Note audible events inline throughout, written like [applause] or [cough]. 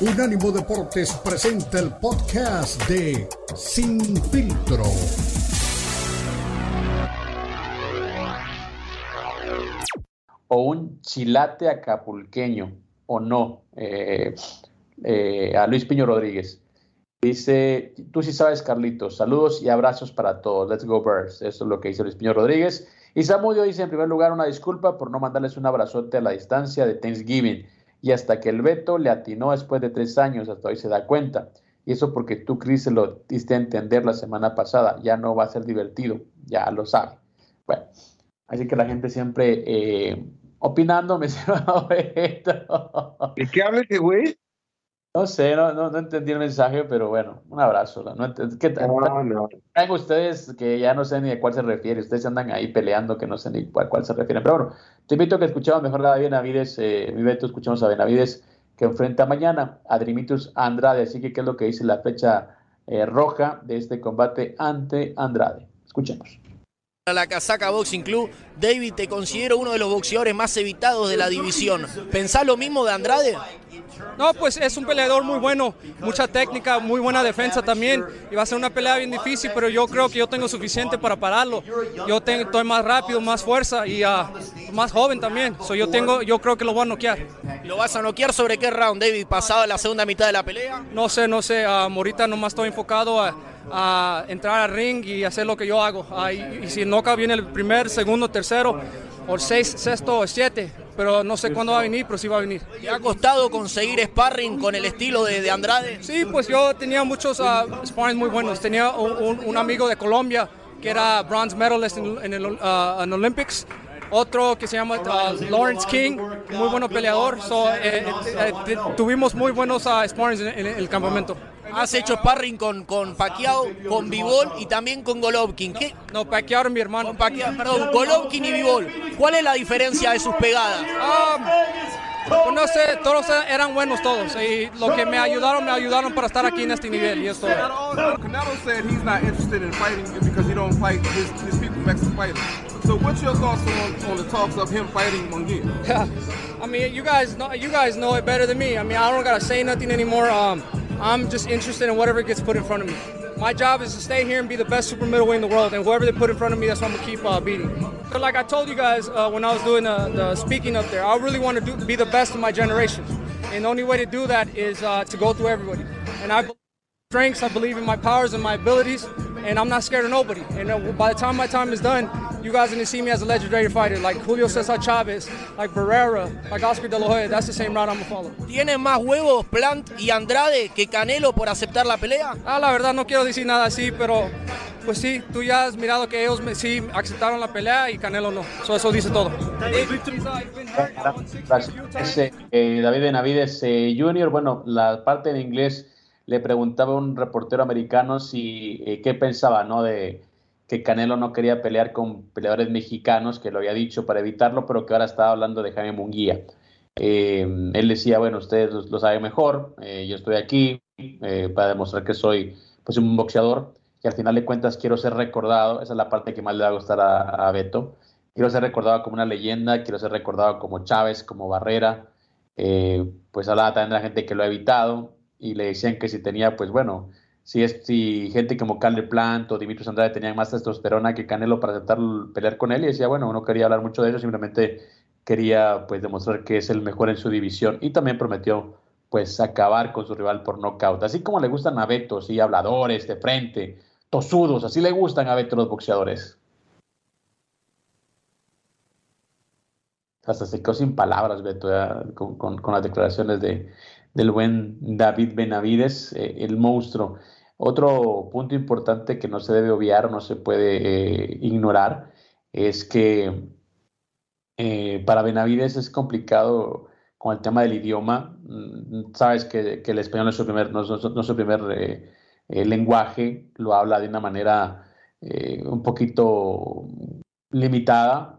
Unánimo Deportes presenta el podcast de Sin Filtro. O un chilate acapulqueño, o no, eh, eh, a Luis Piño Rodríguez. Dice, tú sí sabes, Carlitos, saludos y abrazos para todos. Let's go Birds. Eso es lo que dice Luis Piño Rodríguez. Y Samudio dice, en primer lugar, una disculpa por no mandarles un abrazote a la distancia de Thanksgiving y hasta que el Beto le atinó después de tres años, hasta hoy se da cuenta. Y eso porque tú, Chris, se lo diste a entender la semana pasada, ya no va a ser divertido, ya lo sabe. Bueno, así que la gente siempre eh, opinando, [laughs] me ¿De qué habla ese güey? No sé, no, no, entendí el mensaje, pero bueno, un abrazo. No, ¿qué, no, no. ustedes que ya no sé ni de cuál se refiere, ustedes andan ahí peleando que no sé ni a cuál se refieren. Pero bueno, te invito a que escuchemos mejor a Benavides, eh, mi Beto, escuchemos a Benavides que enfrenta mañana a Drimitus Andrade. Así que, ¿qué es lo que dice la fecha eh, roja de este combate ante Andrade? Escuchemos la Casaca Boxing Club. David, te considero uno de los boxeadores más evitados de la división. ¿Pensás lo mismo de Andrade? No, pues es un peleador muy bueno, mucha técnica, muy buena defensa también. Y va a ser una pelea bien difícil, pero yo creo que yo tengo suficiente para pararlo. Yo tengo, estoy más rápido, más fuerza y uh, más joven también. So, yo, tengo, yo creo que lo voy a noquear. ¿Lo vas a noquear sobre qué round, David? ¿Pasado la segunda mitad de la pelea? No sé, no sé. Uh, ahorita nomás estoy enfocado a a entrar al ring y hacer lo que yo hago. y, si no viene el primer, segundo, tercero, o seis, sexto o siete, pero no sé cuándo va a venir, pero sí va a venir. ¿Te ha costado conseguir sparring con el estilo de, Andrade? Sí, pues yo tenía muchos uh, sparring muy buenos. Tenía un, amigo de Colombia que era bronze medalist en, el uh, en Olympics otro que se llama uh, Lawrence King, muy bueno peleador. So, eh, eh, eh, tuvimos muy buenos uh, sparring en, el campamento. Has hecho sparring con, con Pacquiao, con Vivol y también con Golovkin. ¿Qué? No, Pacquiao mi hermano. perdón, Golovkin y Vivol. ¿Cuál es la diferencia de sus pegadas? Um, no sé, todos eran buenos todos y lo que me ayudaron, me ayudaron para estar aquí en este nivel y es todo. Canelo said he's not interested in fighting because he don't fight his, his people Mexican fighters. So what's your thoughts on, on the talks of him fighting Munguia? [laughs] I mean, you guys know you guys know it better than me. I mean, I don't gotta say nothing anymore. Um, I'm just interested in whatever gets put in front of me. My job is to stay here and be the best super middleweight in the world, and whoever they put in front of me, that's what I'm gonna keep uh, beating. But like I told you guys uh, when I was doing the, the, speaking up there, I really want to be the best of my generation, and the only way to do that is uh, to go through everybody. And I strengths, I believe in my powers and my abilities, and I'm not scared of nobody. And uh, by the time my time is done, you guys are gonna see me as a legendary fighter, like Julio Cesar Chavez, like Barrera, like Oscar De La Hoya. That's the same route I'm gonna follow. ¿Tienen más huevos Plant y Andrade que Canelo por aceptar la pelea? Ah, la verdad no quiero decir nada así, pero pues sí, tú ya has mirado que ellos me, sí aceptaron la pelea y Canelo no. So, eso dice todo. Eh, David Benavides eh, Jr., bueno, la parte en inglés le preguntaba a un reportero americano si eh, qué pensaba, ¿no? De que Canelo no quería pelear con peleadores mexicanos, que lo había dicho para evitarlo, pero que ahora estaba hablando de Jaime Munguía. Eh, él decía, bueno, ustedes lo, saben mejor, eh, yo estoy aquí eh, para demostrar que soy pues, un boxeador y al final de cuentas quiero ser recordado, esa es la parte que más le va a gustar a, Beto, quiero ser recordado como una leyenda, quiero ser recordado como Chávez, como Barrera, pues hablaba también de la gente que lo ha evitado y le decían que si tenía, pues bueno, si, es, si gente como Calder Plant o Dimitrios Andrade tenían más testosterona que Canelo para aceptar pelear con él y decía, bueno, no quería hablar mucho de eso, simplemente quería pues demostrar que es el mejor en su división y también prometió pues acabar con su rival por nocaut. Así como le gustan a Beto, sí, habladores de frente, tosudos, así le gustan a Beto los boxeadores. Hasta se quedó sin palabras, Beto, con, con, las declaraciones de, del buen David Benavides, eh, el monstruo. Otro punto importante que no se debe obviar, no se puede eh, ignorar, es que eh, para Benavides es complicado con el tema del idioma. Mm, sabes que, el español no es su primer, no, su primer eh, lenguaje, lo habla de una manera un poquito limitada.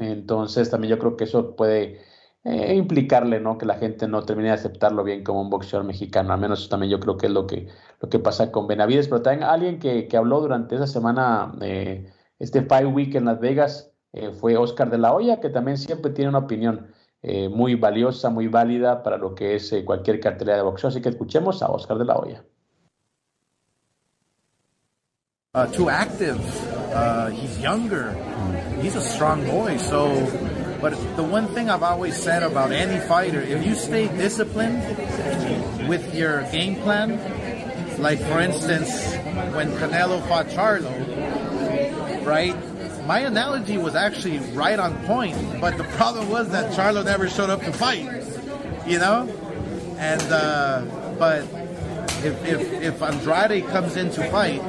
Entonces también yo creo que eso puede eh, implicarle, ¿no? Que la gente no termine de aceptarlo bien como un boxeador mexicano. Al menos también yo creo que es lo que, lo que pasa con Benavides. Pero también alguien que, que habló durante esa semana, eh, este Five Week en Las Vegas, eh, fue Oscar de la Hoya, que también siempre tiene una opinión. muy valiosa, muy válida para lo que es cualquier cartelera de boxeo. Así que escuchemos a Oscar de la Hoya. Uh, too active. Uh, he's younger. He's a strong boy. So, but the one thing I've always said about any fighter, if you stay disciplined with your game plan, like for instance, when Canelo fought Charlo, right? My analogy was actually right on point, but the problem was that Charlo never showed up to fight, you know? And, uh, but if, if, if Andrade comes in to fight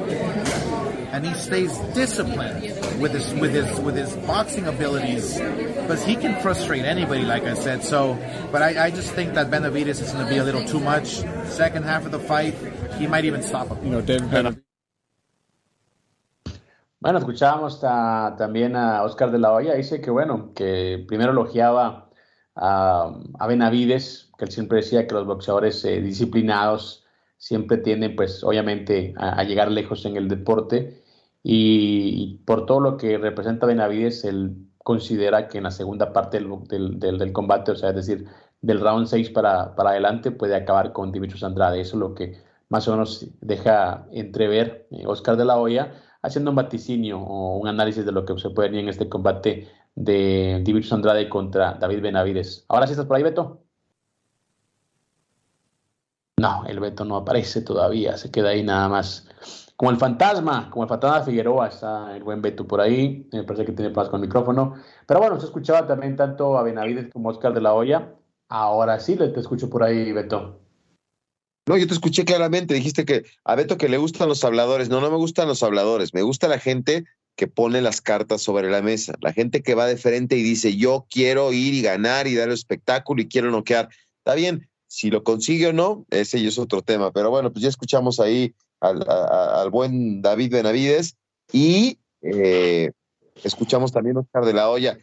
and he stays disciplined with his, with his, with his boxing abilities, because he can frustrate anybody, like I said. So, but I, I just think that Benavides is going to be a little too much. Second half of the fight, he might even stop him. You know, David Benavides. Bueno, escuchábamos a, también a Oscar de la Hoya, dice que bueno, que primero elogiaba a, a Benavides, que él siempre decía que los boxeadores eh, disciplinados siempre tienden pues obviamente a, a, llegar lejos en el deporte y, por todo lo que representa Benavides, él considera que en la segunda parte del, del, combate, o sea, es decir, del round 6 para, para adelante puede acabar con Dimitrios Andrade, eso es lo que más o menos deja entrever eh, Oscar de la Hoya, haciendo un vaticinio o un análisis de lo que se puede venir en este combate de Dimitrios Andrade contra David Benavides. Ahora sí estás por ahí, Beto. No, el Beto no aparece todavía, se queda ahí nada más. Como el fantasma, como el fantasma de Figueroa, está el buen Beto por ahí, me parece que tiene problemas con el micrófono. Pero bueno, se escuchaba también tanto a Benavides como a Oscar de la Hoya. Ahora sí, te escucho por ahí, Beto. No, yo te escuché claramente, dijiste que a Beto que le gustan los habladores. No, no me gustan los habladores, me gusta la gente que pone las cartas sobre la mesa, la gente que va de frente y dice, yo quiero ir y ganar y dar el espectáculo y quiero noquear. Está bien, si lo consigue o no, ese ya es otro tema, pero bueno, pues ya escuchamos ahí al, a, al buen David Benavides y eh, escuchamos también a Oscar de la Hoya.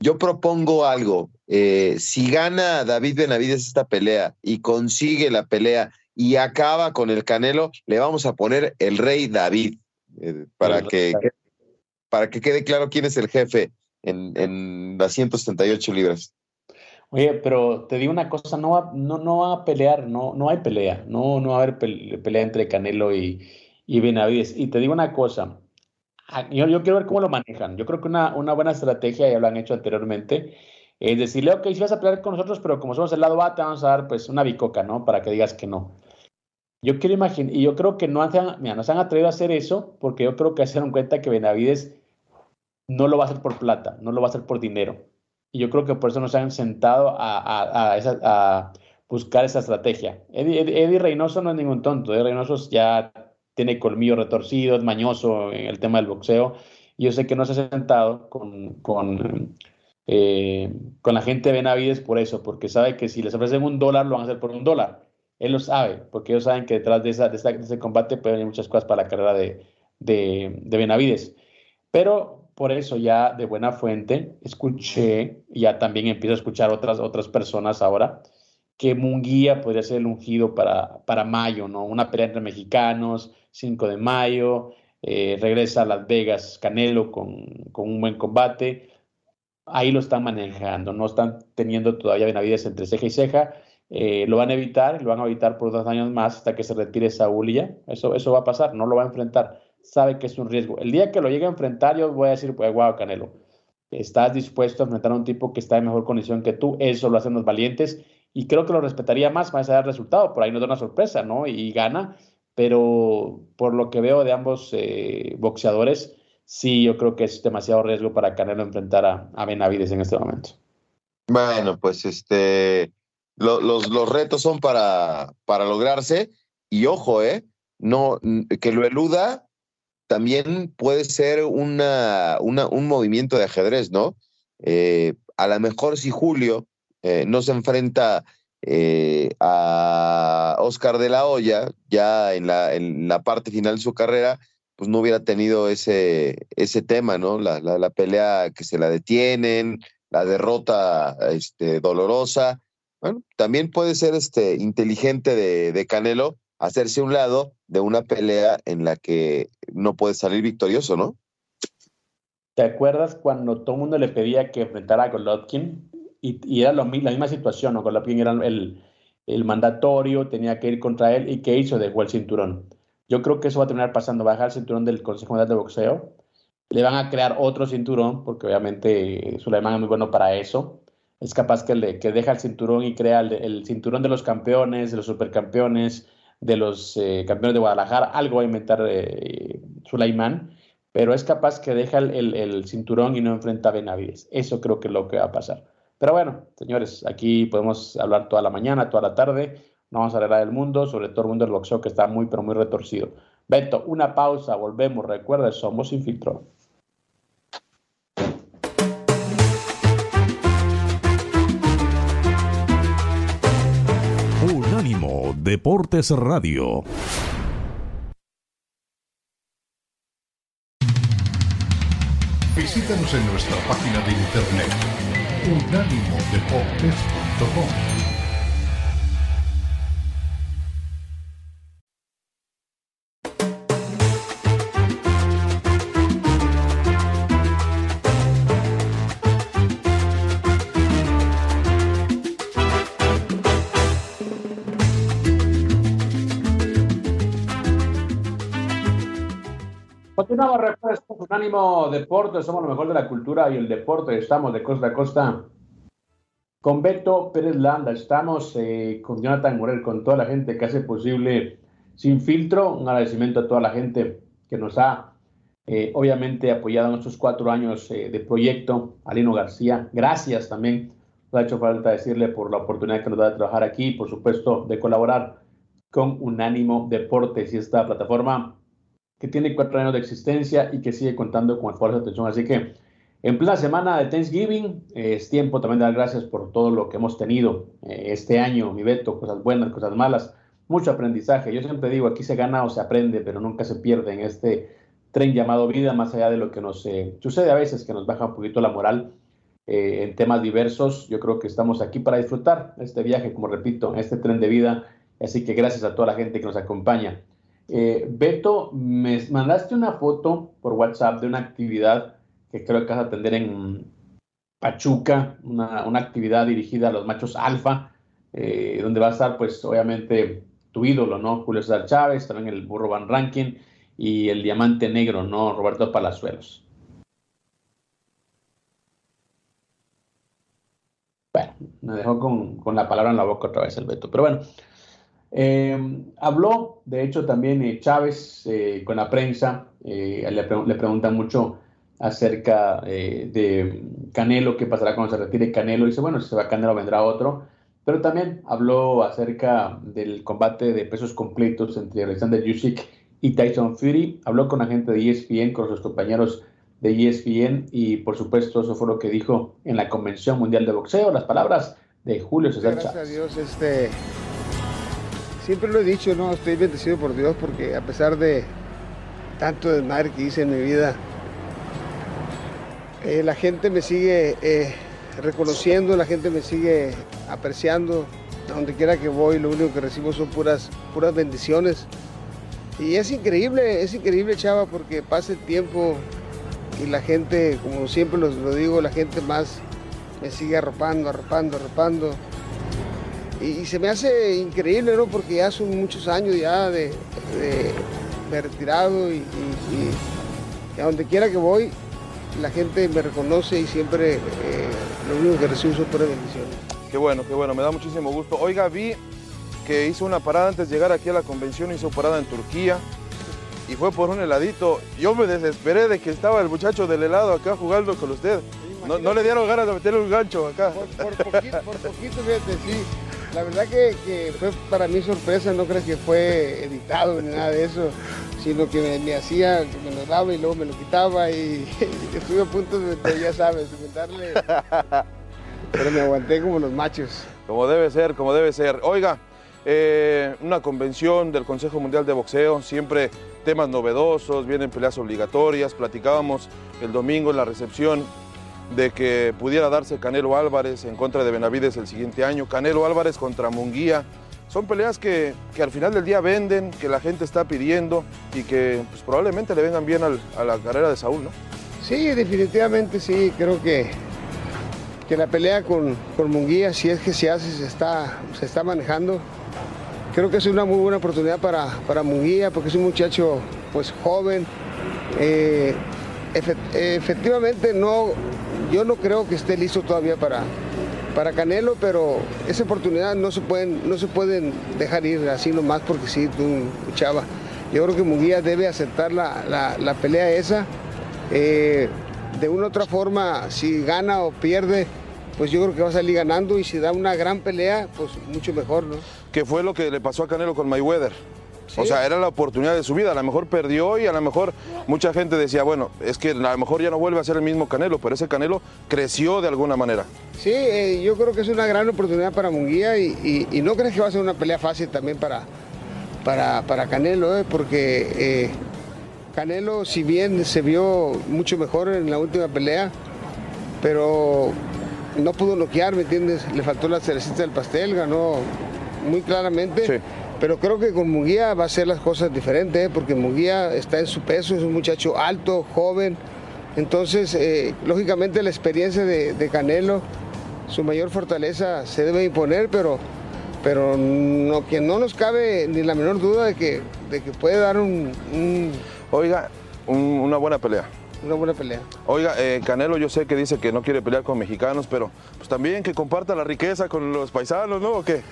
Yo propongo algo. Eh, si gana David Benavides esta pelea y consigue la pelea y acaba con el Canelo, le vamos a poner el Rey David eh, para, que, para que quede claro quién es el jefe en, en las 178 libras. Oye, pero te digo una cosa, no va, no, no va a pelear, no, no hay pelea, no, no va a haber pelea entre Canelo y, y Benavides. Y te digo una cosa, yo, yo, quiero ver cómo lo manejan. Yo creo que una, una, buena estrategia, ya lo han hecho anteriormente, es decirle, ok, si vas a pelear con nosotros, pero como somos el lado A, te vamos a dar pues una bicoca, ¿no? Para que digas que no. Yo quiero imaginar, y yo creo que no, han, mira, no se han atrevido a hacer eso, porque yo creo que se dieron cuenta que Benavides no lo va a hacer por plata, no lo va a hacer por dinero. Yo creo que por eso no se han sentado a, a, a, buscar esa estrategia. Eddie, Eddie, Eddie Reynoso no es ningún tonto, Eddie Reynoso ya tiene colmillo retorcido, es mañoso en el tema del boxeo. Y yo sé que no se ha sentado con, con, eh, con la gente de Benavides por eso, porque sabe que si les ofrecen un dólar, lo van a hacer por un dólar. Él lo sabe, porque ellos saben que detrás de, esa, de ese combate pueden venir muchas cosas para la carrera de, de, de Benavides. Pero por eso ya de buena fuente escuché, ya también empiezo a escuchar otras, otras personas ahora, que Munguía podría ser el ungido para, para mayo, ¿no? Una pelea entre mexicanos, 5 de mayo, eh, regresa a Las Vegas Canelo con, con, un buen combate. Ahí lo están manejando, no están teniendo todavía Benavides entre ceja y ceja. Eh, lo van a evitar, lo van a evitar por dos años más hasta que se retire Saúl y ya. Eso, eso va a pasar, no lo va a enfrentar. Sabe que es un riesgo. El día que lo llegue a enfrentar, yo voy a decir, pues, wow, Canelo, estás dispuesto a enfrentar a un tipo que está en mejor condición que tú. Eso lo hacen los valientes y creo que lo respetaría más más allá del resultado. Por ahí nos da una sorpresa, ¿no? Y gana pero por lo que veo de ambos eh, boxeadores, sí, yo creo que es demasiado riesgo para Canelo enfrentar a, Benavides en este momento. Bueno, pues este, lo, los, los retos son para, para lograrse y ojo, eh, no, que lo eluda también puede ser una, un movimiento de ajedrez, ¿no? Eh, a lo mejor si Julio eh, no se enfrenta eh, a Oscar de la Hoya, ya en la, en la, parte final de su carrera, pues no hubiera tenido ese, ese tema, ¿no? La, la, la pelea que se la detienen, la derrota este, dolorosa. Bueno, también puede ser este, inteligente de, de Canelo hacerse a un lado de una pelea en la que no puede salir victorioso, ¿no? ¿Te acuerdas cuando todo el mundo le pedía que enfrentara a Golovkin y, era la misma situación, ¿no? La era el, el mandatorio, tenía que ir contra él y ¿qué hizo? Dejó el cinturón. Yo creo que eso va a terminar pasando, bajar el cinturón del Consejo Mundial de Boxeo, le van a crear otro cinturón, porque obviamente Suleiman es muy bueno para eso, es capaz que, le, que deja el cinturón y crea el, cinturón de los campeones, de los supercampeones, de los eh, campeones de Guadalajara, algo va a inventar eh, pero es capaz que deja el, el, cinturón y no enfrenta a Benavides. Eso creo que es lo que va a pasar. Pero bueno, señores, aquí podemos hablar toda la mañana, toda la tarde. No vamos a hablar del mundo, sobre todo el mundo del boxeo que está muy, pero muy retorcido. Beto, una pausa, volvemos. Recuerda, somos sin filtro. Deportes Radio. Visítanos en nuestra página de internet unánimodeportes.com. Continuamos, un ánimo deporte, somos lo mejor de la cultura y el deporte, estamos de costa a costa. Con Beto Pérez Landa, estamos eh, con Jonathan Morel, con toda la gente que hace posible Sin Filtro, un agradecimiento a toda la gente que nos ha eh, obviamente apoyado en estos cuatro años eh, de proyecto, Alino García, gracias también, nos ha hecho falta decirle por la oportunidad que nos da de trabajar aquí, por supuesto, de colaborar con Unánimo Deportes y esta plataforma que tiene cuatro años de existencia y que sigue contando con esfuerzo de atención. Así que en plena semana de Thanksgiving es tiempo también de dar gracias por todo lo que hemos tenido eh, este año, mi Beto, cosas buenas, cosas malas, mucho aprendizaje. Yo siempre digo, aquí se gana o se aprende, pero nunca se pierde en este tren llamado vida, más allá de lo que nos eh, sucede a veces, que nos baja un poquito la moral eh, en temas diversos. Yo creo que estamos aquí para disfrutar este viaje, como repito, este tren de vida. Así que gracias a toda la gente que nos acompaña. Eh, Beto, me mandaste una foto por WhatsApp de una actividad que creo que vas a atender en Pachuca, una, actividad dirigida a los machos alfa, eh, donde va a estar, pues, obviamente, tu ídolo, ¿no? Julio César Chávez, también el burro Van Rankin y el diamante negro, ¿no? Roberto Palazuelos. Bueno, me dejó con, con la palabra en la boca otra vez el Beto, pero bueno. Eh, habló, de hecho, también eh, Chávez eh, con la prensa, le, le, preguntan mucho acerca de Canelo, qué pasará cuando se retire Canelo. Dice, bueno, si se va Canelo vendrá otro. Pero también habló acerca del combate de pesos completos entre Alexander Usyk y Tyson Fury. Habló con la gente de ESPN, con sus compañeros de ESPN y por supuesto eso fue lo que dijo en la Convención Mundial de Boxeo, las palabras de Julio César Chávez. Gracias a Dios, este, siempre lo he dicho, ¿no? Estoy bendecido por Dios porque a pesar de tanto desmadre que hice en mi vida, eh, la gente me sigue eh, reconociendo, la gente me sigue apreciando. Donde quiera que voy, lo único que recibo son puras, puras bendiciones. Y es increíble, es increíble, chava, porque pasa el tiempo y la gente, como siempre lo digo, la gente más me sigue arropando, arropando, arropando y, se me hace increíble, ¿no? Porque ya son muchos años ya de, retirado y, a donde quiera que voy, la gente me reconoce y siempre eh, lo único que recibo son puras bendiciones. Qué bueno, qué bueno, me da muchísimo gusto. Oiga, vi que hizo una parada antes de llegar aquí a la convención, hizo parada en Turquía y fue por un heladito. Yo me desesperé de que estaba el muchacho del helado acá jugando con usted. No, le dieron ganas de meterle un gancho acá. Por, poquito, por poquito, fíjate, sí. La verdad que, fue para mí sorpresa, no creo que fue editado ni nada de eso, sino que me, hacía, que me lo daba y luego me lo quitaba y, [laughs] estuve a punto de, ya sabes, de meterle. Pero me aguanté como los machos. Como debe ser, como debe ser. Oiga, eh, una convención del Consejo Mundial de Boxeo, siempre temas novedosos, vienen peleas obligatorias, platicábamos el domingo en la recepción de que pudiera darse Canelo Álvarez en contra de Benavides el siguiente año, Canelo Álvarez contra Munguía. Son peleas que, al final del día venden, que la gente está pidiendo y que pues, probablemente le vengan bien a la carrera de Saúl, ¿no? Sí, definitivamente sí, creo que, que la pelea con, con Munguía, si es que se hace, se está, se está manejando. Creo que es una muy buena oportunidad para, para Munguía, porque es un muchacho pues joven. Eh, efectivamente, no, yo no creo que esté listo todavía para, para Canelo, pero esa oportunidad no se pueden, no se pueden dejar ir así nomás porque sí, tú, Chava. Yo creo que Munguía debe aceptar la, la, pelea esa. Eh, de una u otra forma, si gana o pierde, pues yo creo que va a salir ganando y si da una gran pelea, pues mucho mejor, ¿no? ¿Qué fue lo que le pasó a Canelo con Mayweather? O sea, era la oportunidad de su vida. A lo mejor perdió y a lo mejor mucha gente decía, bueno, es que a lo mejor ya no vuelve a ser el mismo Canelo, pero ese Canelo creció de alguna manera. Sí, eh, yo creo que es una gran oportunidad para Munguía y, no crees que va a ser una pelea fácil también para, para, para Canelo, eh, porque eh, Canelo, si bien se vio mucho mejor en la última pelea, pero no pudo noquear, ¿me entiendes? Le faltó la cerecita del pastel, ganó muy claramente. Pero creo que con Muguía va a ser las cosas diferentes, ¿eh? porque Muguía está en su peso, es un muchacho alto, joven. Entonces, eh, lógicamente la experiencia de, Canelo, su mayor fortaleza se debe imponer, pero, pero no, que no nos cabe ni la menor duda de que, de que puede dar un... Oiga, una buena pelea una buena pelea. Oiga, eh, Canelo yo sé que dice que no quiere pelear con mexicanos, pero pues también que comparta la riqueza con los paisanos, ¿no? ¿O qué?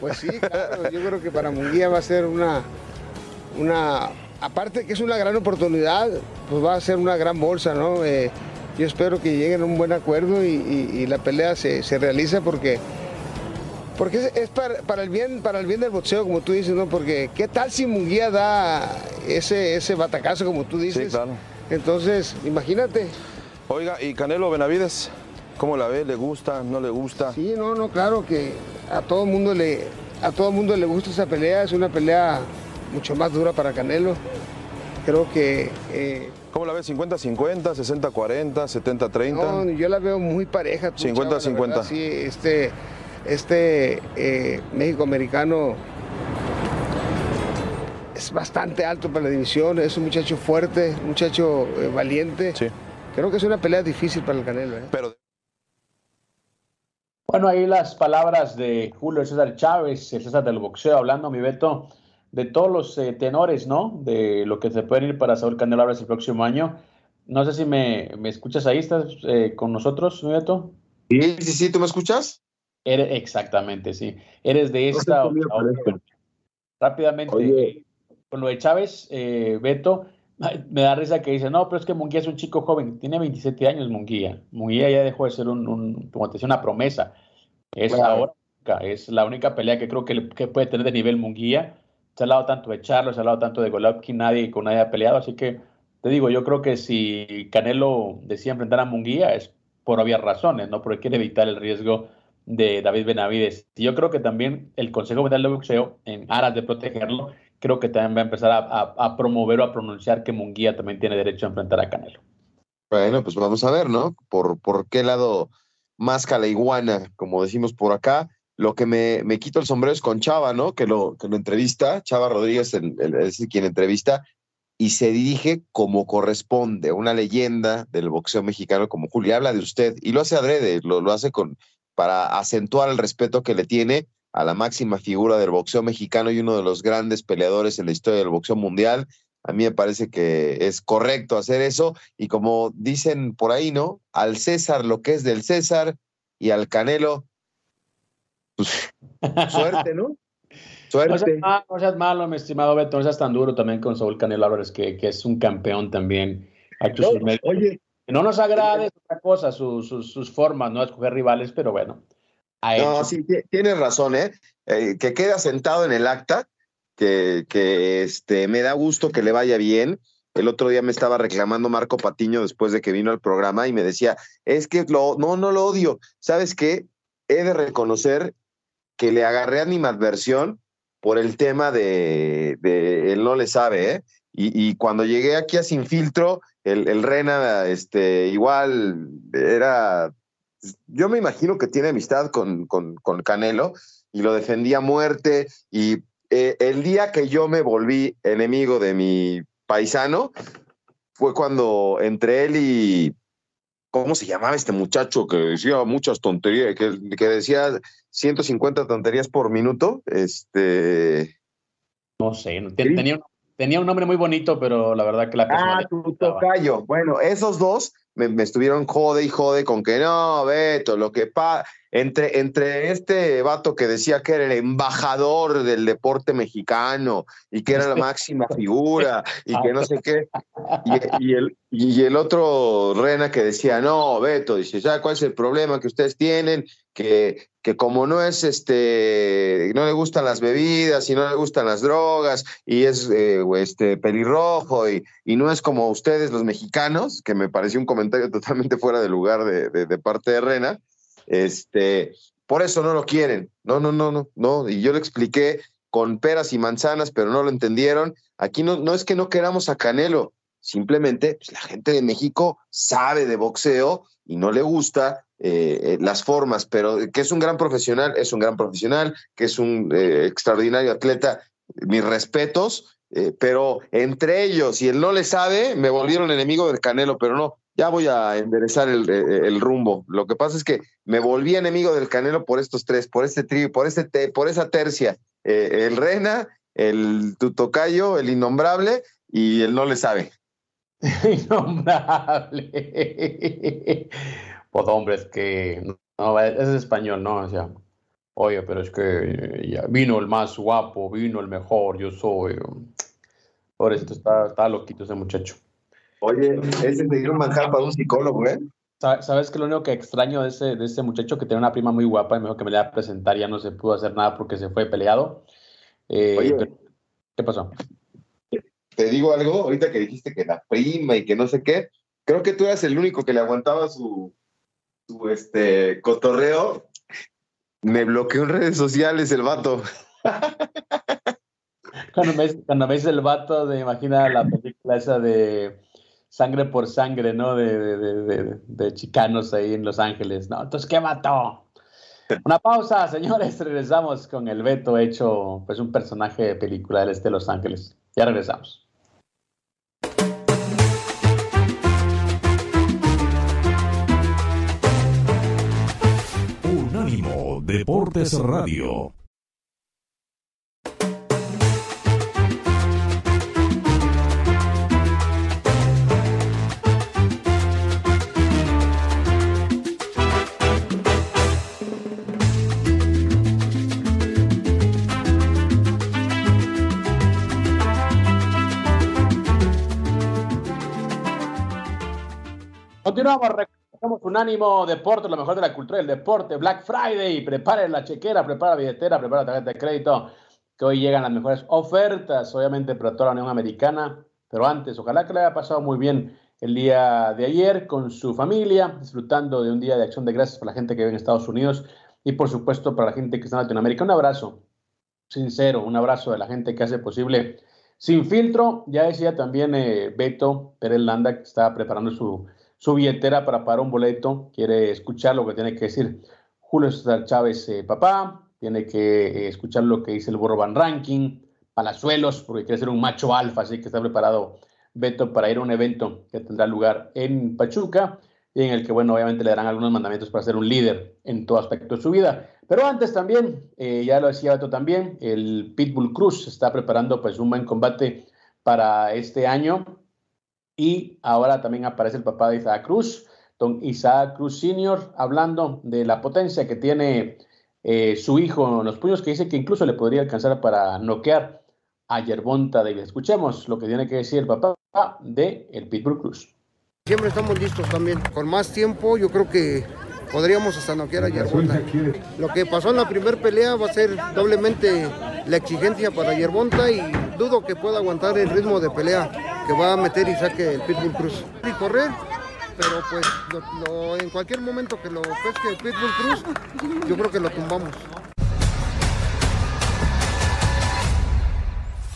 Pues sí, claro, yo creo que para Munguía va a ser una, una, aparte que es una gran oportunidad, pues va a ser una gran bolsa, ¿no? Eh, yo espero que lleguen a un buen acuerdo y, la pelea se, se, realiza porque, porque es, para, el bien, para el bien del boxeo, como tú dices, ¿no? Porque qué tal si Munguía da ese, ese batacazo, como tú dices. Sí, claro entonces, imagínate. Oiga, ¿y Canelo Benavides? ¿Cómo la ve? ¿Le gusta? ¿No le gusta? Sí, no, no, claro que a todo mundo le, a todo mundo le gusta esa pelea. Es una pelea mucho más dura para Canelo. Creo que... Eh, ¿Cómo la ve? ¿50-50, 60-40, 70-30? No, yo la veo muy pareja. 50-50. Sí, este, este eh, México-americano es bastante alto para la división, es un muchacho fuerte, un muchacho eh, valiente. Sí. Creo que es una pelea difícil para el Canelo. ¿eh? Pero... Bueno, ahí las palabras de Julio César Chávez, el César del boxeo, hablando, mi Beto, de todos los eh, tenores, ¿no? De lo que se puede ir para Saúl Canelo Álvarez el próximo año. No sé si me, escuchas ahí, ¿estás con nosotros, mi Beto? Sí, sí, sí, ¿tú me escuchas? exactamente, sí. Eres de esta... rápidamente, con lo de Chávez, eh, Beto, me da risa que dice, no, pero es que Munguía es un chico joven, tiene 27 años Munguía. Munguía ya dejó de ser un, como te decía, una promesa. Es ahora, es la única pelea que creo que, que, puede tener de nivel Munguía. Se ha hablado tanto de Charlo, se ha hablado tanto de Golovkin, nadie con nadie ha peleado, así que te digo, yo creo que si Canelo decía enfrentar a Munguía es por obvias razones, ¿no? Porque quiere evitar el riesgo de David Benavides. Y yo creo que también el Consejo Mundial de Boxeo, en aras de protegerlo, creo que también va a empezar a, promover o a pronunciar que Munguía también tiene derecho a enfrentar a Canelo. Bueno, pues vamos a ver, ¿no? Por, qué lado más la iguana, como decimos por acá. Lo que me, quito el sombrero es con Chava, ¿no? Que lo, que lo entrevista, Chava Rodríguez es quien entrevista, y se dirige como corresponde, una leyenda del boxeo mexicano como Julio. Habla de usted y lo hace adrede, lo, lo hace con, para acentuar el respeto que le tiene a la máxima figura del boxeo mexicano y uno de los grandes peleadores en la historia del boxeo mundial. A mí me parece que es correcto hacer eso y como dicen por ahí, ¿no? Al César lo que es del César y al Canelo, pues [laughs] suerte, ¿no? Suerte. No seas, malo, mi estimado Beto, no seas tan duro también con Saúl Canelo Álvarez, que, que es un campeón también. oye, no nos agrade otra cosa, sus, sus formas, ¿no? Escoger rivales, pero bueno, no, sí, tienes razón, ¿eh? ¿eh? Que queda sentado en el acta, que, que este, me da gusto que le vaya bien. El otro día me estaba reclamando Marco Patiño después de que vino al programa y me decía, es que lo, no, no lo odio. ¿Sabes qué? He de reconocer que le agarré animadversión por el tema de, de él no le sabe, ¿eh? Y, y, cuando llegué aquí a Sin Filtro, el, el Rena, este, igual era yo me imagino que tiene amistad con, con, Canelo y lo defendía a muerte. Y eh, el día que yo me volví enemigo de mi paisano fue cuando entre él y ¿cómo se llamaba este muchacho que decía muchas tonterías, que, que decía 150 tonterías por minuto? Este. No sé, tenía, tenía un nombre muy bonito, pero la verdad que la Ah, tu tocayo. Bueno, esos dos me, me, estuvieron jode y jode con que no, Beto, lo que pasa. Entre, entre este vato que decía que era el embajador del deporte mexicano y que era la máxima [laughs] figura y que no sé qué, y, y, el, y el otro Rena que decía, no, Beto, dice, ya, ¿cuál es el problema que ustedes tienen? Que, que como no es este, no le gustan las bebidas y no le gustan las drogas y es eh, este pelirrojo y, y, no es como ustedes los mexicanos, que me pareció un comentario [laughs] totalmente fuera de lugar de, de, parte de Rena, este, por eso no lo quieren. No, no, no, no, no. Y yo le expliqué con peras y manzanas, pero no lo entendieron. Aquí no, no es que no queramos a Canelo, simplemente pues, la gente de México sabe de boxeo y no le gusta eh, las formas, pero que es un gran profesional, es un gran profesional, que es un eh, extraordinario atleta, mis respetos, eh, pero entre ellos y él no le sabe, me volvieron enemigo del Canelo, pero no, ya voy a enderezar el, rumbo. Lo que pasa es que me volví enemigo del Canelo por estos tres, por este trío, por, este te, por esa tercia. Eh, el Rena, el Tutocayo, el Innombrable y el No le sabe. [laughs] Innombrable. [laughs] pues hombre, es que no, es español, ¿no? O sea, oye, pero es que ya vino el más guapo, vino el mejor, yo soy. Por esto está, está loquito ese muchacho. Oye, ese te un manjar para un psicólogo, ¿eh? ¿Sabes que lo único que extraño de ese, de ese muchacho que tiene una prima muy guapa y me dijo que me la iba a presentar ya no se pudo hacer nada porque se fue peleado? Eh, Oye, pero, ¿Qué pasó? Te digo algo, ahorita que dijiste que la prima y que no sé qué, creo que tú eras el único que le aguantaba su, este, cotorreo. Me bloqueó en redes sociales el vato. [laughs] cuando me dice el vato, de imagina la película esa de sangre por sangre, ¿no? De, de, de, de, chicanos ahí en Los Ángeles, ¿no? Entonces, ¿qué mató? Una pausa, señores, regresamos con el Beto hecho, pues, un personaje de película del este de Los Ángeles. Ya regresamos. Deportes Radio. Continuamos, recordamos Unánimo Deporte, lo mejor de la cultura del deporte, Black Friday, prepare la chequera, prepara la billetera, prepara la tarjeta de crédito, que hoy llegan las mejores ofertas, obviamente para toda la Unión Americana, pero antes, ojalá que le haya pasado muy bien el día de ayer con su familia, disfrutando de un día de acción de gracias para la gente que vive en Estados Unidos y por supuesto para la gente que está en Latinoamérica. Un abrazo sincero, un abrazo de la gente que hace posible Sin Filtro. Ya decía también eh, Beto Pérez Landa que estaba preparando su su billetera para pagar un boleto, quiere escuchar lo que tiene que decir Julio César Chávez, eh, papá, tiene que eh, escuchar lo que dice el Burro Van Ranking, Palazuelos, porque quiere ser un macho alfa, así que está preparado Beto para ir a un evento que tendrá lugar en Pachuca y en el que, bueno, obviamente le darán algunos mandamientos para ser un líder en todo aspecto de su vida. Pero antes también, eh, ya lo decía Beto también, el Pitbull Cruz está preparando pues un buen combate para este año y ahora también aparece el papá de Isaac Cruz, don Isaac Cruz Sr., hablando de la potencia que tiene eh, su hijo en los puños, que dice que incluso le podría alcanzar para noquear a Yerbonta David. Escuchemos lo que tiene que decir el papá de el Pitbull Cruz. Siempre estamos listos también. Con más tiempo, yo creo que podríamos hasta noquear a Yerbonta. Lo que pasó en la primera pelea va a ser doblemente la exigencia para Yerbonta y dudo que pueda aguantar el ritmo de pelea que va a meter y saque el Pitbull Cruz. Y correr, pero pues en cualquier momento que lo pesque el Pitbull Cruz, yo creo que lo tumbamos.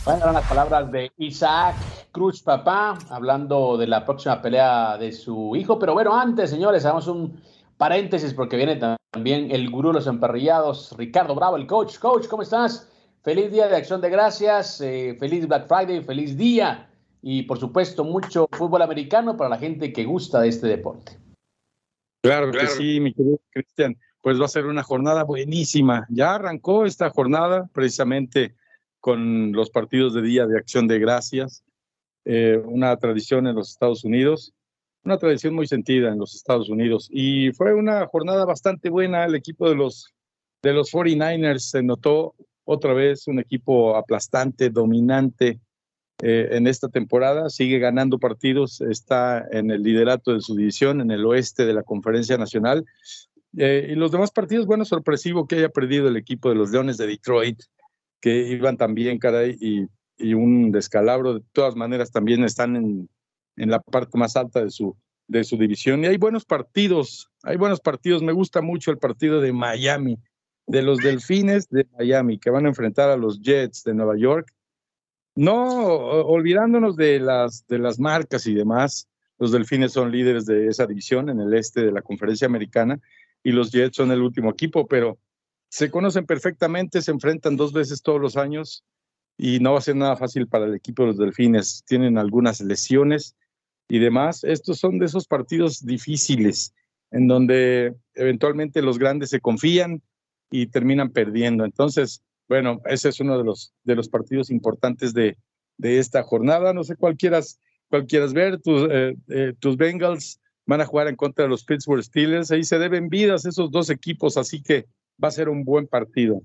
Bueno, eran las palabras de Isaac Cruz, papá, hablando de la próxima pelea de su hijo. Pero bueno, antes, señores, hagamos un paréntesis porque viene también el gurú de los emparrillados, Ricardo Bravo, el coach. Coach, ¿cómo estás? Feliz día de acción de gracias, eh, feliz Black Friday, feliz día y por supuesto mucho fútbol americano para la gente que gusta de este deporte. Claro, que sí, mi querido Cristian. Pues va a ser una jornada buenísima. Ya arrancó esta jornada precisamente con los partidos de Día de Acción de Gracias, eh, una tradición en los Estados Unidos, una tradición muy sentida en los Estados Unidos. Y fue una jornada bastante buena. El equipo de los, de los 49ers se notó otra vez un equipo aplastante, dominante, eh, en esta temporada, sigue ganando partidos, está en el liderato de su división, en el oeste de la Conferencia Nacional. Eh, y los demás partidos, bueno, sorpresivo que haya perdido el equipo de los Leones de Detroit, que iban también, caray, y, y un descalabro. De todas maneras, también están en, en la parte más alta de su, de su división. Y hay buenos partidos, hay buenos partidos. Me gusta mucho el partido de Miami, de los Delfines de Miami, que van a enfrentar a los Jets de Nueva York no, olvidándonos de las, de las marcas y demás, los Delfines son líderes de esa división en el este de la conferencia americana y los Jets son el último equipo, pero se conocen perfectamente, se enfrentan dos veces todos los años y no va a ser nada fácil para el equipo de los Delfines. Tienen algunas lesiones y demás. Estos son de esos partidos difíciles en donde eventualmente los grandes se confían y terminan perdiendo. Entonces, bueno, ese es uno de los, de los partidos importantes de, de esta jornada. No sé cuál quieras, ver. Tus, eh, eh, tus Bengals van a jugar en contra de los Pittsburgh Steelers. Ahí se deben vidas esos dos equipos, así que va a ser un buen partido.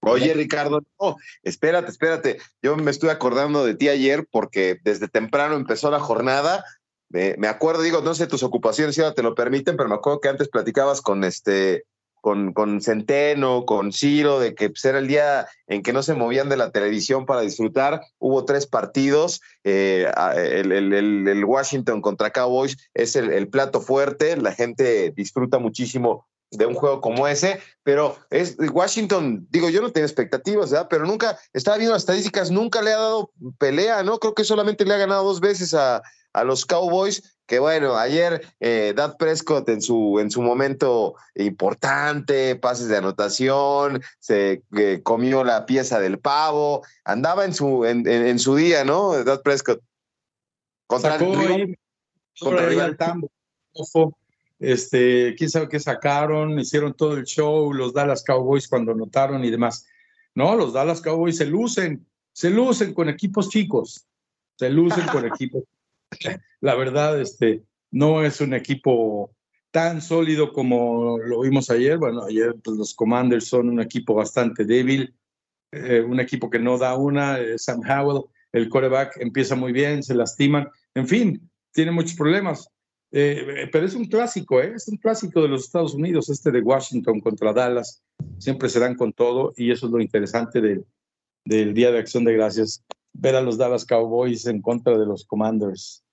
Oye, Ricardo, no, espérate, espérate. Yo me estuve acordando de ti ayer porque desde temprano empezó la jornada. Me acuerdo, digo, no sé tus ocupaciones si ahora te lo permiten, pero me acuerdo que antes platicabas con este con, con Centeno, con Ciro, de que pues, era el día en que no se movían de la televisión para disfrutar. Hubo tres partidos. Eh, el, Washington contra Cowboys es el, plato fuerte. La gente disfruta muchísimo de un juego como ese, pero es Washington, digo, yo no tenía expectativas, ¿verdad? Pero nunca, estaba viendo las estadísticas, nunca le ha dado pelea, ¿no? Creo que solamente le ha ganado dos veces a, a los Cowboys, que bueno, ayer eh, Dad Prescott en su, en su momento importante, pases de anotación, se eh, comió la pieza del pavo, andaba en su, en, en, su día, ¿no? Dad Prescott. Contra el rival, contra el Tambo. Este, quién sabe qué sacaron, hicieron todo el show, los Dallas Cowboys cuando anotaron y demás. No, los Dallas Cowboys se lucen, se lucen con equipos chicos, se lucen con [laughs] equipos [laughs] la verdad, este, no es un equipo tan sólido como lo vimos ayer. Bueno, ayer pues, los Commanders son un equipo bastante débil, eh, un equipo que no da una. Eh, Sam Howell, el coreback, empieza muy bien, se lastiman. En fin, tiene muchos problemas. Eh, pero es un clásico, es un clásico de los Estados Unidos, este de Washington contra Dallas. Siempre se dan con todo y eso es lo interesante del Día de Acción de Gracias ver a los Dallas Cowboys en contra de los Commanders.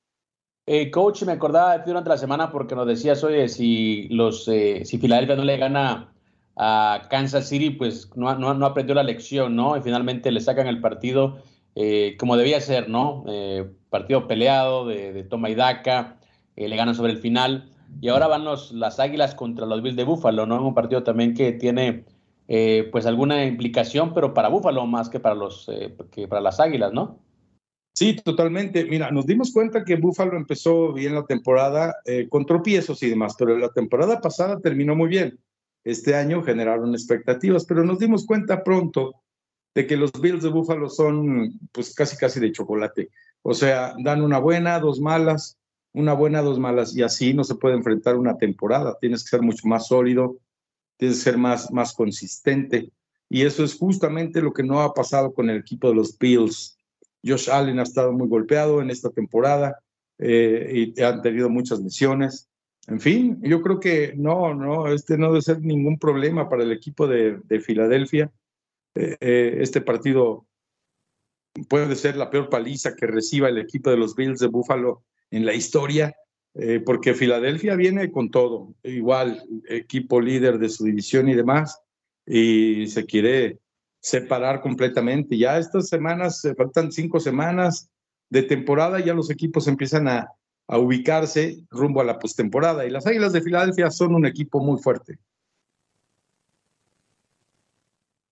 Eh, coach, me acordaba de ti durante la semana porque nos decías, oye, si los eh, si Filadelfia no le gana a Kansas City, pues no, no, no, aprendió la lección, ¿no? Y finalmente le sacan el partido eh, como debía ser, ¿no? partido peleado de, de, toma y daca, le ganan sobre el final. Y ahora van los, las Águilas contra los Bills de Buffalo, ¿no? Un partido también que tiene eh, pues alguna implicación, pero para Búfalo más que para, los, eh, que para las Águilas, ¿no? Sí, totalmente. Mira, nos dimos cuenta que Búfalo empezó bien la temporada eh, con tropiezos y demás, pero la temporada pasada terminó muy bien. Este año generaron expectativas, pero nos dimos cuenta pronto de que los Bills de Búfalo son pues casi casi de chocolate. O sea, dan una buena, dos malas, una buena, dos malas, y así no se puede enfrentar una temporada. Tienes que ser mucho más sólido, tienes que ser más, más consistente. Y eso es justamente lo que no ha pasado con el equipo de los Bills. Josh Allen ha estado muy golpeado en esta temporada eh, y han tenido muchas lesiones. En fin, yo creo que no, no, este no debe ser ningún problema para el equipo de, de Filadelfia. Eh, eh, este partido puede ser la peor paliza que reciba el equipo de los Bills de Buffalo en la historia eh, porque Filadelfia viene con todo, igual, equipo líder de su división y demás, y se quiere separar completamente. Ya estas semanas, se faltan cinco semanas de temporada, ya los equipos empiezan a, a ubicarse rumbo a la postemporada, y las Águilas de Filadelfia son un equipo muy fuerte.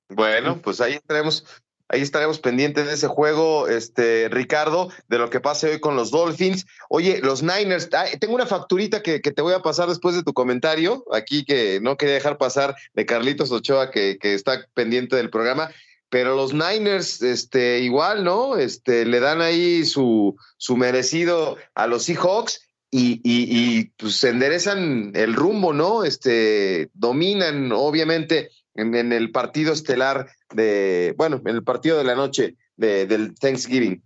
Bueno, pues ahí tenemos Ahí estaremos pendientes de ese juego, este, Ricardo, de lo que pase hoy con los Dolphins. Oye, los Niners, tengo una facturita que, te voy a pasar después de tu comentario, aquí que no quería dejar pasar de Carlitos Ochoa, que, está pendiente del programa. Pero los Niners, este, igual, ¿no? Este, le dan ahí su, su merecido a los Seahawks y, y, pues enderezan el rumbo, ¿no? Este, dominan, obviamente, en, el partido estelar de, bueno, en el partido de la noche de, del Thanksgiving.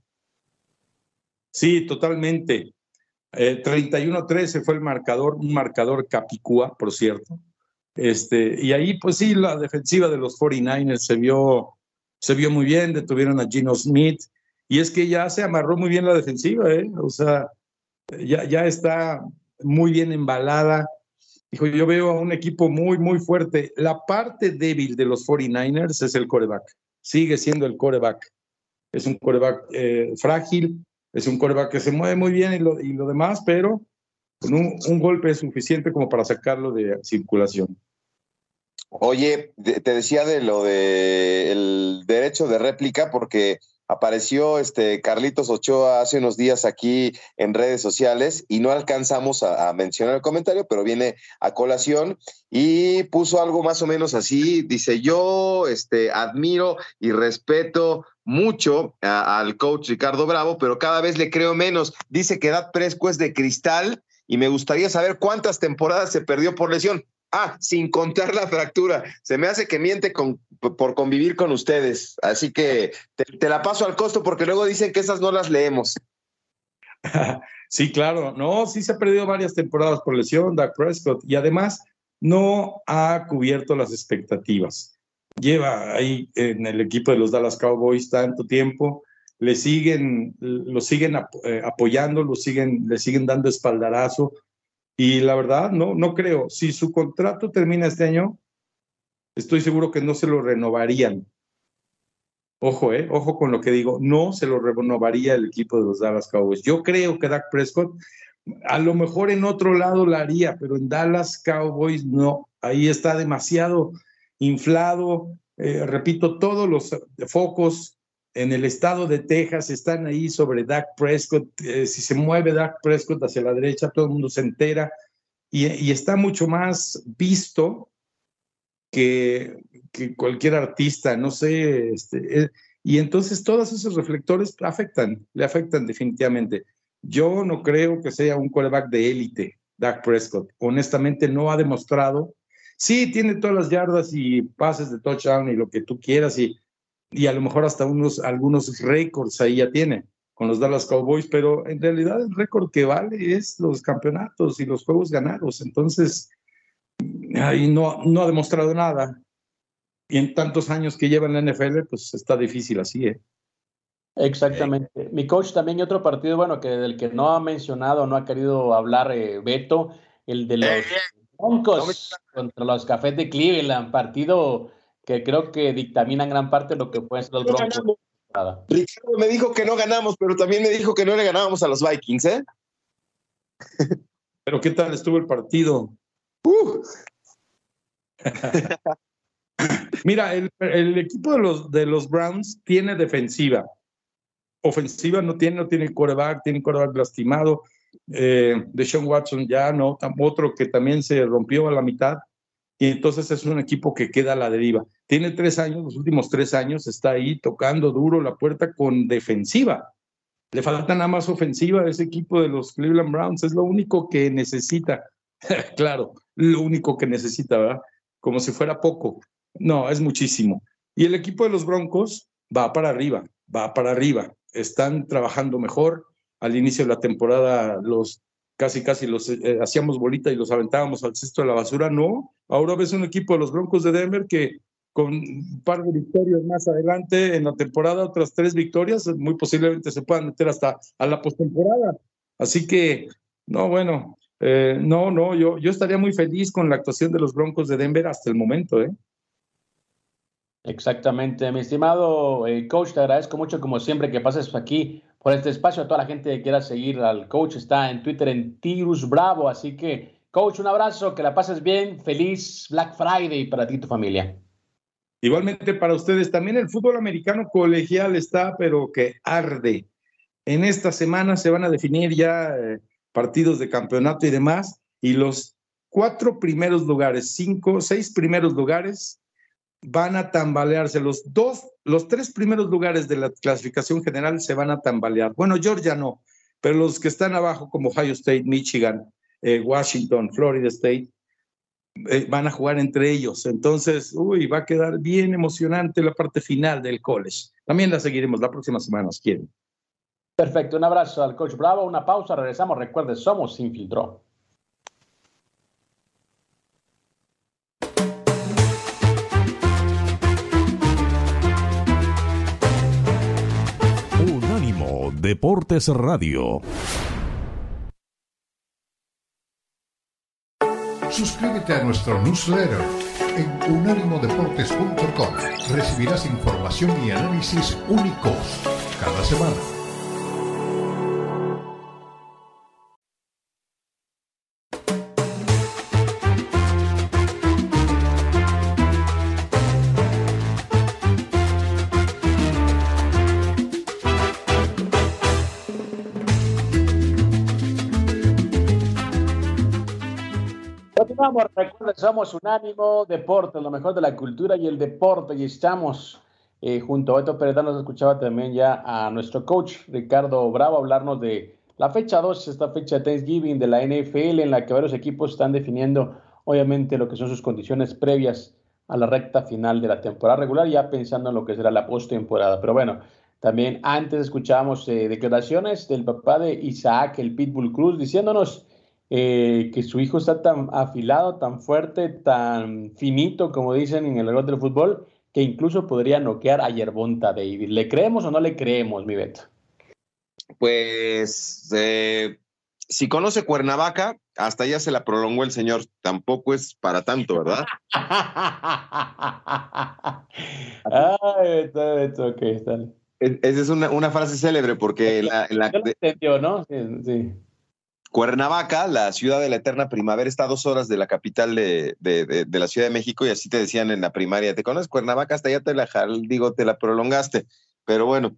Sí, totalmente. 31-13 fue el marcador, un marcador capicúa, por cierto. Este, y ahí, pues sí, la defensiva de los 49ers se vio, se vio muy bien, detuvieron a Gino Smith, y es que ya se amarró muy bien la defensiva, ¿eh? O sea, ya, ya está muy bien embalada. Dijo, yo veo a un equipo muy, muy fuerte. La parte débil de los 49ers es el coreback. Sigue siendo el coreback. Es un coreback eh, frágil, es un coreback que se mueve muy bien y lo, y lo demás, pero con un, golpe es suficiente como para sacarlo de circulación. Oye, te decía de lo del derecho de réplica, porque apareció este Carlitos Ochoa hace unos días aquí en redes sociales y no alcanzamos a, mencionar el comentario, pero viene a colación y puso algo más o menos así. Dice, yo este, admiro y respeto mucho al coach Ricardo Bravo, pero cada vez le creo menos. Dice que Dad Presco es de cristal y me gustaría saber cuántas temporadas se perdió por lesión. Ah, sin contar la fractura. Se me hace que miente por convivir con ustedes. Así que te, la paso al costo porque luego dicen que esas no las leemos. [laughs] Sí, claro. No, sí se ha perdido varias temporadas por lesión, Dak Prescott, y además no ha cubierto las expectativas. Lleva ahí en el equipo de los Dallas Cowboys tanto tiempo, le siguen, lo siguen eh, apoyando, lo siguen, le siguen dando espaldarazo y la verdad, no, no creo. Si su contrato termina este año, estoy seguro que no se lo renovarían. Ojo, eh, ojo con lo que digo, no se lo renovaría el equipo de los Dallas Cowboys. Yo creo que Dak Prescott, a lo mejor en otro lado la haría, pero en Dallas Cowboys no. Ahí está demasiado inflado. Eh, repito, todos los focos en el estado de Texas están ahí sobre Dak Prescott. Eh, si se mueve Dak Prescott hacia la derecha, todo el mundo se entera y, está mucho más visto que, que cualquier artista, no sé. Este, eh, y entonces todos esos reflectores afectan, le afectan definitivamente. Yo no creo que sea un quarterback de élite, Dak Prescott. Honestamente, no ha demostrado. Sí, tiene todas las yardas y pases de touchdown y lo que tú quieras y y a lo mejor hasta unos, algunos récords ahí ya tiene con los Dallas Cowboys, pero en realidad el récord que vale es los campeonatos y los juegos ganados. Entonces, ahí no, no ha demostrado nada. Y en tantos años que lleva en la NFL, pues está difícil así, ¿eh? Exactamente. Mi coach también y otro partido, bueno, que del que no ha mencionado, no ha querido hablar eh, Beto, el de los Broncos contra los Cafés de Cleveland, partido que creo que dictaminan gran parte de lo que pueden ser los Broncos. Ricardo me dijo que no ganamos, pero también me dijo que no le ganábamos a los Vikings, ¿eh? Pero ¿qué tal estuvo el partido? Uh. [laughs] Mira, el, equipo de los, de los Browns tiene defensiva. Ofensiva no tiene, no tiene coreback, tiene coreback lastimado. Eh, de Sean Watson ya no, otro que también se rompió a la mitad y entonces es un equipo que queda a la deriva. Tiene tres años, los últimos tres años está ahí tocando duro la puerta con defensiva. Le falta nada más ofensiva a ese equipo de los Cleveland Browns, es lo único que necesita. [laughs] claro, lo único que necesita, ¿verdad? Como si fuera poco. No, es muchísimo. Y el equipo de los Broncos va para arriba, va para arriba. Están trabajando mejor. Al inicio de la temporada los casi casi los eh, hacíamos bolita y los aventábamos al cesto de la basura. No, ahora ves un equipo de los Broncos de Denver que con un par de victorias más adelante en la temporada, otras tres victorias, muy posiblemente se puedan meter hasta a la postemporada. Así que, no, bueno, eh, no, no, yo, yo estaría muy feliz con la actuación de los Broncos de Denver hasta el momento, ¿eh? Exactamente, mi estimado eh, coach, te agradezco mucho como siempre que pases aquí por este espacio. A toda la gente que quiera seguir al coach está en Twitter en Tirus Bravo. Así que, coach, un abrazo, que la pases bien. Feliz Black Friday para ti y tu familia. Igualmente para ustedes, también el fútbol americano colegial está, pero que arde. En esta semana se van a definir ya eh, partidos de campeonato y demás, y los cuatro primeros lugares, cinco, seis primeros lugares van a tambalearse. Los dos, los tres primeros lugares de la clasificación general se van a tambalear. Bueno, Georgia no, pero los que están abajo como Ohio State, Michigan, eh, Washington, Florida State, eh, van a jugar entre ellos. Entonces, uy, va a quedar bien emocionante la parte final del college. También la seguiremos la próxima semana, si quieren. Perfecto, un abrazo al coach Bravo, una pausa, regresamos. Recuerde, somos Sin Filtro. Deportes Radio. Suscríbete a nuestro newsletter en unánimodeportes.com. Recibirás información y análisis únicos cada semana. Continuamos, recuerden, somos Unánimo Deportes, lo mejor de la cultura y el deporte, y estamos eh, junto a Beto Pérez, nos escuchaba también ya a nuestro coach Ricardo Bravo hablarnos de la fecha 2, esta fecha de Thanksgiving de la NFL, en la que varios equipos están definiendo, obviamente, lo que son sus condiciones previas a la recta final de la temporada regular, ya pensando en lo que será la postemporada. Pero bueno, también antes escuchábamos eh, declaraciones del papá de Isaac, el Pitbull Cruz, diciéndonos eh, que su hijo está tan afilado, tan fuerte, tan finito, como dicen en el rol del fútbol, que incluso podría noquear a Yerbonta David. ¿Le creemos o no le creemos, mi Beto? Pues eh, si conoce Cuernavaca, hasta ya se la prolongó el señor. Tampoco es para tanto, ¿verdad? [laughs] Ay, Beto, Beto, ok, dale. Es- Esa es una, una frase célebre porque la, la- Ya lo entendió, ¿no? Sí, sí. Cuernavaca, la ciudad de la eterna primavera, está dos horas de la capital de, de- la Ciudad de México y así te decían en la primaria, ¿te conoces Cuernavaca? Hasta ya te la, digo, te la prolongaste. Pero bueno,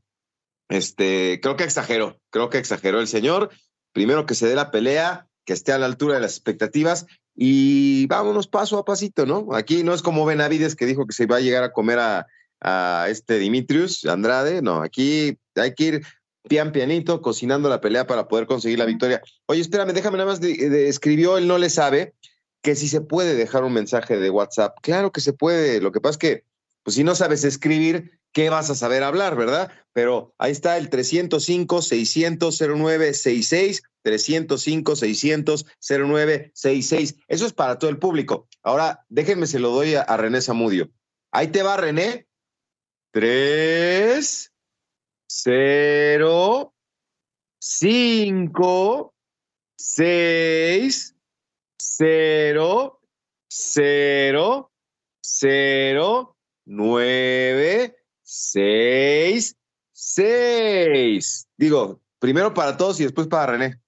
este, creo que exageró, creo que exageró el señor. Primero que se dé la pelea, que esté a la altura de las expectativas y vámonos paso a pasito, ¿no? Aquí no es como Benavides que dijo que se iba a llegar a comer a, a este Dimitrius Andrade, no, aquí hay que ir pian pianito, cocinando la pelea para poder conseguir la victoria. Oye, espérame, déjame nada más, de- de- escribió, él no le sabe, que si se puede dejar un mensaje de WhatsApp. Claro que se puede, lo que pasa es que, pues si no sabes escribir, ¿qué vas a saber hablar, verdad? Pero ahí está el 305-600-0966, 305-600-0966. Eso es para todo el público. Ahora, déjenme, se lo doy a, a René Zamudio. Ahí te va, René. Tres, cero, cinco, seis, cero, cero, cero, nueve, seis, seis. Digo, primero para todos y después para René.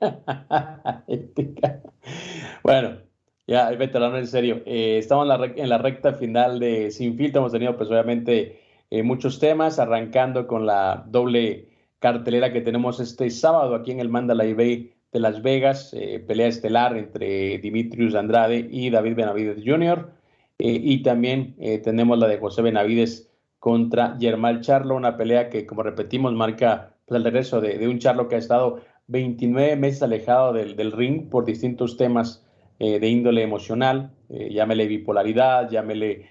[laughs] bueno, ya, vete hablando en serio. Eh, estamos en la, en la recta final de Sin Filtro. Hemos tenido, pues, obviamente, eh, muchos temas, arrancando con la doble cartelera que tenemos este sábado aquí en el Mandalay Bay de Las Vegas. eh, pelea estelar entre Dimitrius Andrade y David Benavides Jr. Eh, y también tenemos la de José Benavides contra Germán Charlo, una pelea que, como repetimos, marca pues, el regreso de, de un Charlo que ha estado 29 meses alejado del, del ring por distintos temas de índole emocional, llámele bipolaridad, llámele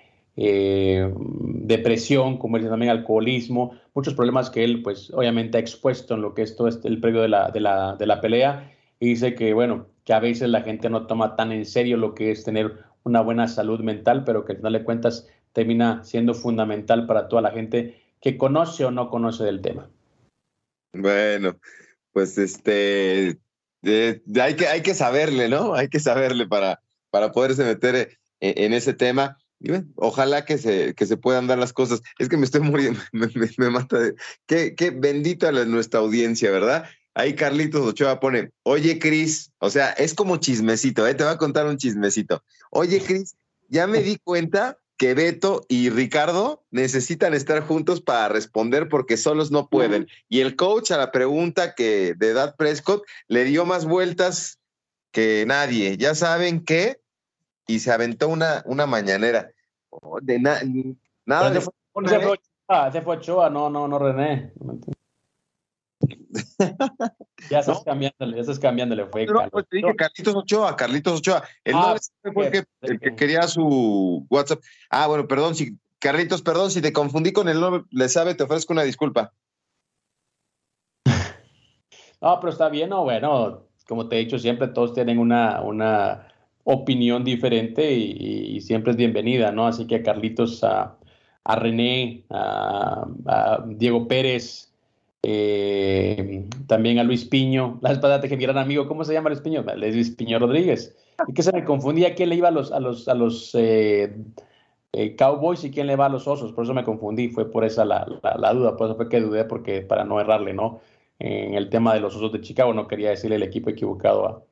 depresión, como dice también alcoholismo, muchos problemas que él, pues, obviamente ha expuesto en lo que es todo este, el previo de la, de, la, de la pelea. Y dice que, bueno, que a veces la gente no toma tan en serio lo que es tener una buena salud mental, pero que al final de cuentas termina siendo fundamental para toda la gente que conoce o no conoce del tema. Bueno, pues este, eh, hay, que, hay que saberle, ¿no? Hay que saberle para, para poderse meter eh, en ese tema. Y bueno, ojalá que se, que se puedan dar las cosas. Es que me estoy muriendo, [laughs] me, me- me mata. De, qué, qué bendita la- nuestra audiencia, ¿verdad? Ahí Carlitos Ochoa pone, oye Cris, o sea, es como chismecito, ¿eh? te voy a contar un chismecito. Oye Cris, ya me di cuenta que que Beto y Ricardo necesitan estar juntos para responder porque solos no pueden. Y el coach a la pregunta que de Dad Prescott le dio más vueltas que nadie. Ya saben qué, y se aventó una, una mañanera. Oh, de nada. Se fue, Ochoa, se fue Ochoa, no, no, no René. [laughs] ya estás cambiándole, ya estás cambiándole. Fue no, pues te dije Carlitos Ochoa, Carlitos Ochoa. El, ah, fue el, que, el que quería su WhatsApp. Ah, bueno, perdón, si, Carlitos, perdón, si te confundí con el nombre, le sabe, te ofrezco una disculpa. [laughs] No, pero está bien, no, bueno, como te he dicho siempre, todos tienen una, una opinión diferente y, siempre es bienvenida, ¿no? Así que a Carlitos, a, René, a, Diego Pérez, eh, también a Luis Piño, la espada que mi gran amigo, ¿cómo se llama Luis Piño? Luis Piño Rodríguez. Y que se me confundía quién le iba a los, a los, a los eh, eh, Cowboys y quién le va a los Osos, por eso me confundí, fue por esa la, la, duda, por eso fue que dudé, porque para no errarle, ¿no? En el tema de los Osos de Chicago, no quería decirle el equipo equivocado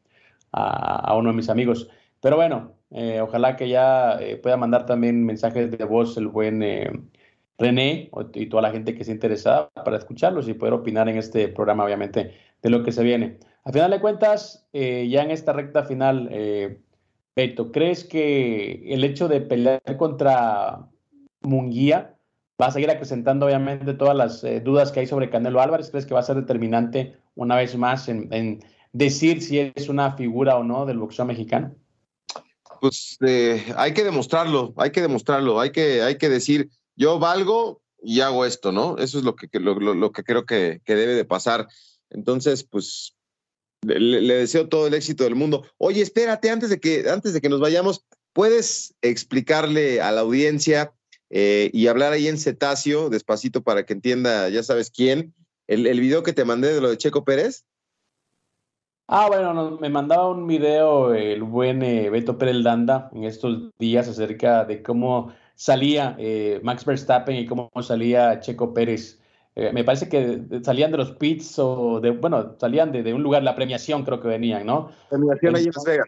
a, a uno de mis amigos. Pero bueno, eh, ojalá que ya eh, pueda mandar también mensajes de voz el buen eh, René y toda la gente que esté interesada para escucharlos y poder opinar en este programa, obviamente, de lo que se viene. A final de cuentas, ya en esta recta final, Beto, ¿crees que el hecho de pelear contra Munguía va a seguir acrecentando, obviamente, todas las dudas que hay sobre Canelo Álvarez? ¿Crees que va a ser determinante una vez más en decir si es una figura o no del boxeo mexicano? Pues eh, hay que demostrarlo, hay que demostrarlo, hay que, hay que decir, yo valgo y hago esto, ¿no? Eso es lo que, lo, que creo que, debe de pasar. Entonces, pues le, deseo todo el éxito del mundo. Oye, espérate, antes de que, antes de que nos vayamos, ¿puedes explicarle a la audiencia eh, y hablar ahí en cetáceo, despacito, para que entienda, ya sabes quién, el, el video que te mandé de lo de Checo Pérez? Ah, bueno, me mandaba un video el buen eh, Beto Pérez Danda en estos días acerca de cómo salía eh, Max Verstappen y cómo salía Checo Pérez. Eh, me parece que salían de los pits o de, bueno, salían de, un lugar, la premiación creo que venían, ¿no? Premiación ahí en Las Vegas.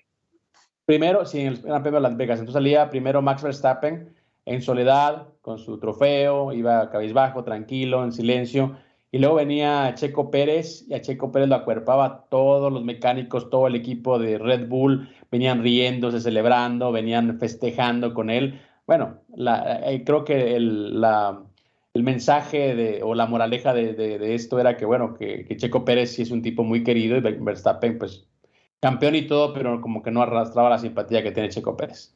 Primero, sí, en el Gran Premio de Las Vegas. Entonces salía primero Max Verstappen en soledad, con su trofeo, iba cabizbajo, tranquilo, en silencio y luego venía Checo Pérez y a Checo Pérez lo acuerpaba todos los mecánicos, todo el equipo de Red Bull, venían riéndose, celebrando, venían festejando con él. Bueno, eh, creo que el, mensaje de, o la moraleja de, esto era que, bueno, que, Checo Pérez sí es un tipo muy querido y Verstappen, pues, campeón y todo, pero como que no arrastraba la simpatía que tiene Checo Pérez.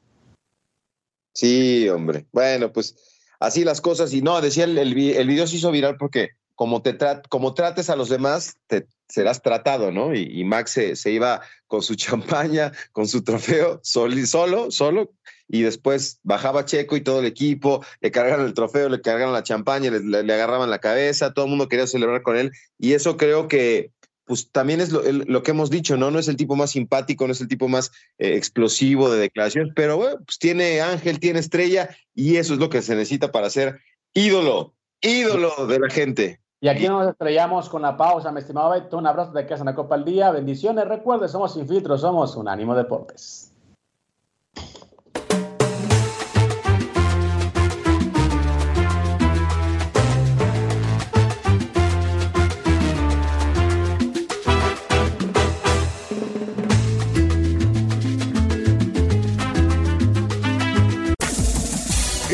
Sí, hombre. Bueno, pues así las cosas. Y no, decía el, el, el video se hizo viral porque como, te como trates a los demás, te serás tratado, ¿no? Y, Max se, iba con su [laughs] champaña, con su trofeo, solo, solo, solo, y después bajaba Checo y todo el equipo, le cargaron el trofeo, le cargaron la champaña, le, agarraban la cabeza, todo el mundo quería celebrar con él, y eso creo que pues también es lo, que hemos dicho, ¿no? No es el tipo más simpático, no es el tipo más eh, explosivo de declaraciones, pero bueno, pues tiene ángel, tiene estrella, y eso es lo que se necesita para ser ídolo, ídolo de la gente. Y aquí nos estrellamos con la pausa, mi estimado Beto. Un abrazo de casa en la Copa al Día. Bendiciones. Recuerde, somos Sin Filtro, somos un ánimo Deportes.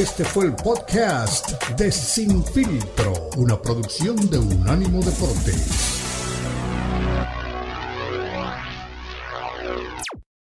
Este fue el podcast de Sin Filtro, una producción de Unánimo Deportes.